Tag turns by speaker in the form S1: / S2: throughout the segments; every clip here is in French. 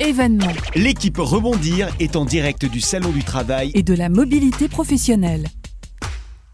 S1: événements
S2: L'équipe Rebondir est en direct du Salon du Travail.
S1: et de la mobilité professionnelle.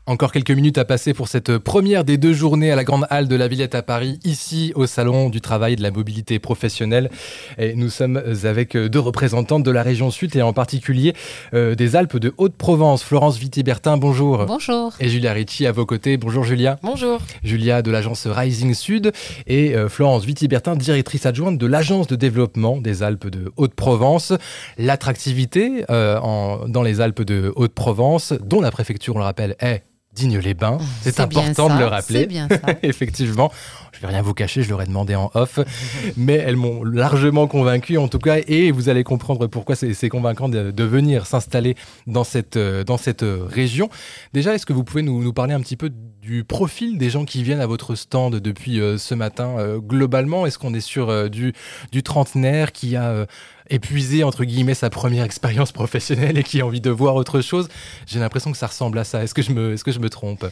S3: Encore quelques minutes à passer pour cette première des deux journées à la Grande Halle de la Villette à Paris, ici au Salon du Travail et de la Mobilité Professionnelle. Et nous sommes avec deux représentantes de la région Sud et en particulier euh, des Alpes de Haute-Provence. Florence Vitti-Bertin, bonjour.
S4: Bonjour.
S3: Et Julia Ricci à vos côtés. Bonjour Julia.
S4: Bonjour.
S3: Julia de l'agence Rising Sud et euh, Florence Vitti-Bertin, directrice adjointe de l'agence de développement des Alpes de Haute-Provence. L'attractivité euh, dans les Alpes de Haute-Provence, dont la préfecture, on le rappelle, est Digne-les-Bains. C'est
S4: bien
S3: important de le rappeler.
S4: C'est bien ça.
S3: Effectivement, je vais rien vous cacher, je leur ai demandé en off, mais elles m'ont largement convaincu en tout cas, et vous allez comprendre pourquoi c'est c'est convaincant de, de venir s'installer dans cette, euh, dans cette euh, région. Déjà, est-ce que vous pouvez nous, nous parler un petit peu du profil des gens qui viennent à votre stand depuis euh, ce matin euh, Globalement, est-ce qu'on est sur euh, du, du trentenaire qui a épuisé entre guillemets sa première expérience professionnelle et qui a envie de voir autre chose J'ai l'impression que ça ressemble à ça. Est-ce que je me, est-ce que je me trompe?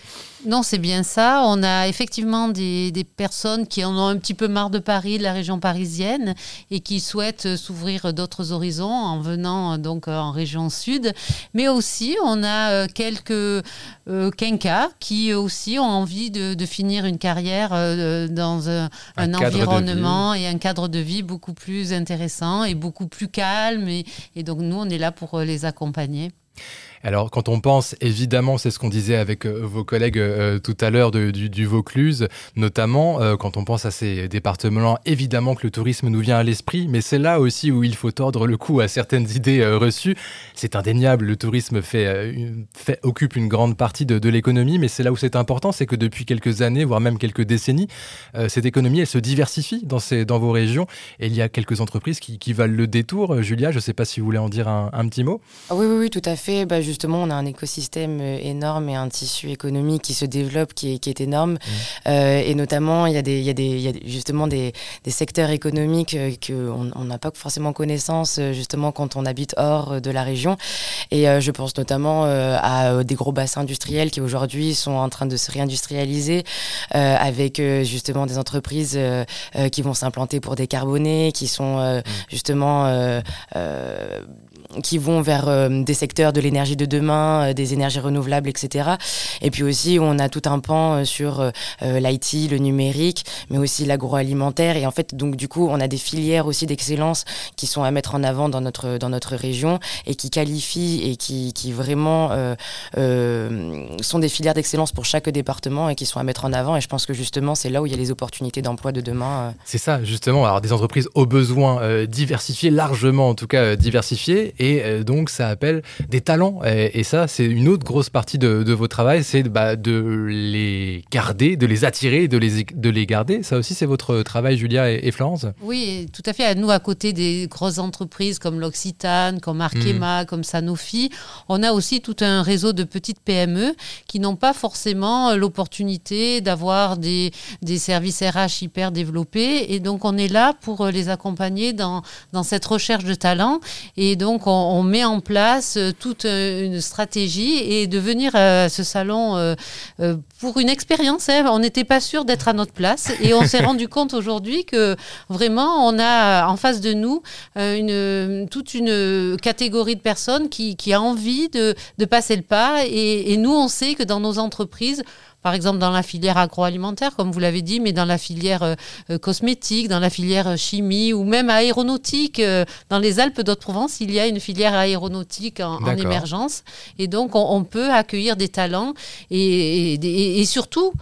S4: Non, c'est bien ça. On a effectivement des, des personnes qui en ont un petit peu marre de Paris, de la région parisienne, et qui souhaitent s'ouvrir d'autres horizons en venant euh, donc euh, en région sud. Mais aussi, on a euh, quelques euh, quinquas qui aussi ont envie de, de finir une carrière euh, dans un,
S3: Un
S4: environnement et un cadre de vie beaucoup plus intéressant et beaucoup plus calme. Et, donc, nous, on est là pour euh, les accompagner.
S3: Alors, quand on pense, évidemment, c'est ce qu'on disait avec euh, vos collègues euh, tout à l'heure du, Vaucluse, notamment euh, quand on pense à ces départements, évidemment que le tourisme nous vient à l'esprit, mais c'est là aussi où il faut tordre le cou à certaines idées euh, reçues. C'est indéniable, le tourisme euh, occupe une grande partie de, l'économie, mais c'est là où c'est important, c'est que depuis quelques années, voire même quelques décennies, euh, cette économie, elle se diversifie dans, vos régions, et il y a quelques entreprises qui, valent le détour. Euh, Julia, je ne sais pas si vous voulez en dire un, un petit mot.
S5: Ah Oui, oui, oui, tout à fait. Bah, justement, on a un écosystème euh, énorme et un tissu économique qui se développe, qui est, qui est énorme. Euh, et notamment, il y a, des, il y a, des, il y a des- justement des, des secteurs économiques euh, qu'on on n'a pas forcément connaissance, justement, quand on habite hors de la région. Et je pense notamment à des gros bassins industriels qui aujourd'hui sont en train de se réindustrialiser avec justement des entreprises qui vont s'implanter pour décarboner, qui sont euh, justement qui vont vers euh, des secteurs de l'énergie de demain, euh, des énergies renouvelables, etc. Et puis aussi, on a tout un pan euh, sur l'IT, le numérique, mais aussi l'agroalimentaire. Et en fait, donc du coup, on a des filières aussi d'excellence qui sont à mettre en avant dans notre dans notre région et qui qualifient et qui, qui vraiment sont des filières d'excellence pour chaque département et qui sont à mettre en avant. Et je pense que justement, c'est là où il y a les opportunités d'emploi de demain.
S3: C'est ça, justement. Alors, des entreprises aux besoins diversifiés, largement en tout cas diversifiés, et euh, donc ça appelle des talents. Et, et ça, c'est une autre grosse partie de, de votre travail, c'est bah, de les garder, de les attirer, de les, de les garder. Ça aussi, c'est votre travail, Julia et, et Florence?
S4: Oui, tout à fait. À nous, à côté des grosses entreprises comme l'Occitane, comme Arkema, comme Sanofi, on a aussi tout un réseau de petites PME qui n'ont pas forcément l'opportunité d'avoir des, des services RH hyper développés. Et donc, on est là pour les accompagner dans, dans cette recherche de talent. Et donc, on, on met en place euh, toute euh, une stratégie et de venir à ce salon euh, pour une expérience. hein. On n'était pas sûr d'être à notre place et on s'est rendu compte aujourd'hui que vraiment on a en face de nous une, toute une catégorie de personnes qui, qui a envie de, de passer le pas et, et nous on sait que dans nos entreprises par exemple dans la filière agroalimentaire, comme vous l'avez dit, mais dans la filière euh, euh, cosmétique, dans la filière euh, chimie ou même aéronautique. dans les Alpes d'Haute-Provence, il y a une filière aéronautique en, émergence. Et donc, on, on peut accueillir des talents et, et- et- et surtout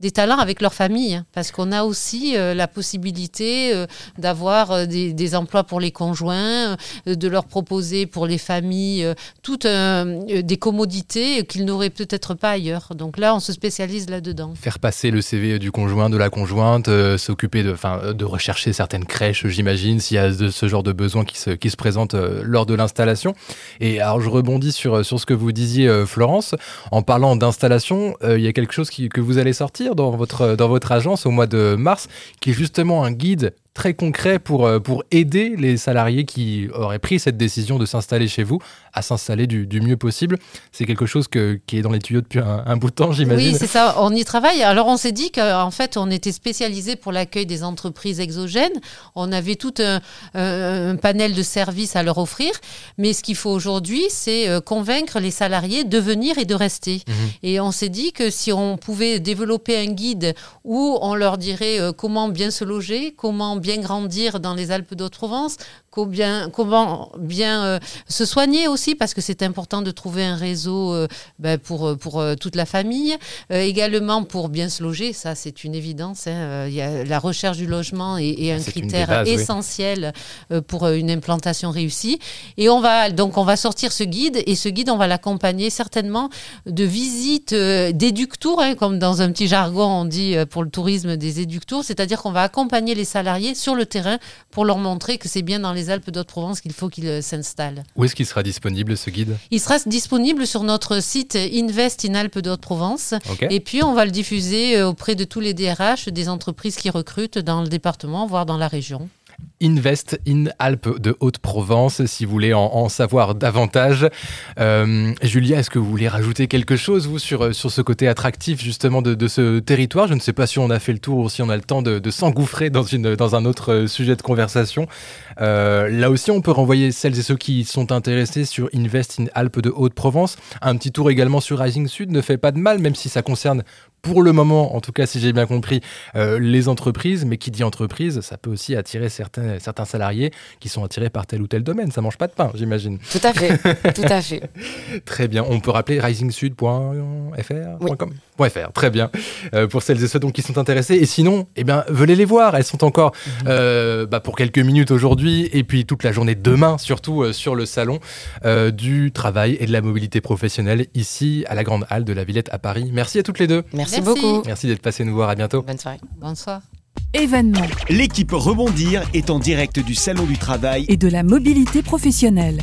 S4: des talents avec leur famille, hein, parce qu'on a aussi euh, la possibilité euh, d'avoir euh, des, emplois pour les conjoints, de leur proposer pour les familles toutes des commodités qu'ils n'auraient peut-être pas ailleurs. Donc là, on se spécialise là-dedans.
S3: Faire passer le CV du conjoint, de la conjointe, s'occuper de, de rechercher certaines crèches, j'imagine, s'il y a de ce genre de besoins qui se, qui se présentent lors de l'installation. Et alors, je rebondis sur, sur ce que vous disiez, Florence. En parlant d'installation, il y a quelque chose qui- que vous allez sortir dans votre, dans votre agence au mois de mars, qui est justement un guide très concrets pour, euh, pour aider les salariés qui auraient pris cette décision de s'installer chez vous à s'installer du, du, mieux possible C'est quelque chose que, qui est dans les tuyaux depuis un, bout de temps, j'imagine.
S4: Oui, c'est ça. On y travaille. Alors, on s'est dit qu'en fait, on était spécialisé pour l'accueil des entreprises exogènes. On avait tout un, un, panel de services à leur offrir. Mais ce qu'il faut aujourd'hui, c'est euh, convaincre les salariés de venir et de rester. Mmh. Et on s'est dit que si on pouvait développer un guide où on leur dirait euh, comment bien se loger, comment bien grandir dans les Alpes d'Haute-Provence, Comment bien euh, se soigner aussi, parce que c'est important de trouver un réseau euh, ben, pour, euh, pour toute la famille. également pour bien se loger, ça c'est une évidence. Hein. Il y a la recherche du logement est, un critère essentiel pour une implantation réussie. Et on va donc on va sortir ce guide et ce guide on va l'accompagner certainement de visites d'éductours, hein, comme dans un petit jargon on dit pour le tourisme des éductours, c'est-à-dire qu'on va accompagner les salariés sur le terrain pour leur montrer que c'est bien dans les les Alpes d'Haute-Provence qu'il faut qu'il euh, s'installe.
S3: Où est-ce qu'il sera disponible ce guide?
S4: Il sera disponible sur notre site Invest in Alpes d'Haute-Provence. Et puis on va le diffuser euh, auprès de tous les DRH des entreprises qui recrutent dans le département, voire dans la région.
S3: Invest in Alpes de Haute-Provence, si vous voulez en, savoir davantage. Euh, Julia, est-ce que vous voulez rajouter quelque chose, vous, sur, euh, ce côté attractif, justement, de, ce territoire? Je ne sais pas si on a fait le tour ou si on a le temps de, s'engouffrer dans un autre euh, sujet de conversation. là aussi, on peut renvoyer celles et ceux qui sont intéressés sur Invest in Alpes de Haute-Provence. Un petit tour également sur Rising Sud ne fait pas de mal, même si ça concerne pour le moment, en tout cas si j'ai bien compris, euh, les entreprises, mais qui dit entreprise, ça peut aussi attirer certains, certains salariés qui sont attirés par tel ou tel domaine. Ça mange pas de pain, j'imagine.
S5: Tout à fait, tout à fait.
S3: Très bien. On peut rappeler risingsud.fr oui. .fr, très bien. Euh, pour celles et ceux donc, qui sont intéressés. Et sinon, eh bien, venez les voir. Elles sont encore mhm. euh, bah, pour quelques minutes aujourd'hui et puis toute la journée demain, surtout sur le salon du travail et de la mobilité professionnelle ici à la Grande Halle de la Villette à Paris. Merci à toutes les deux.
S5: Merci. Merci, beaucoup.
S3: Merci d'être passé nous voir. À bientôt.
S5: Bonne soirée.
S4: Bonsoir.
S1: Événement.
S2: L'équipe Rebondir est en direct du Salon du Travail
S1: et de la mobilité professionnelle.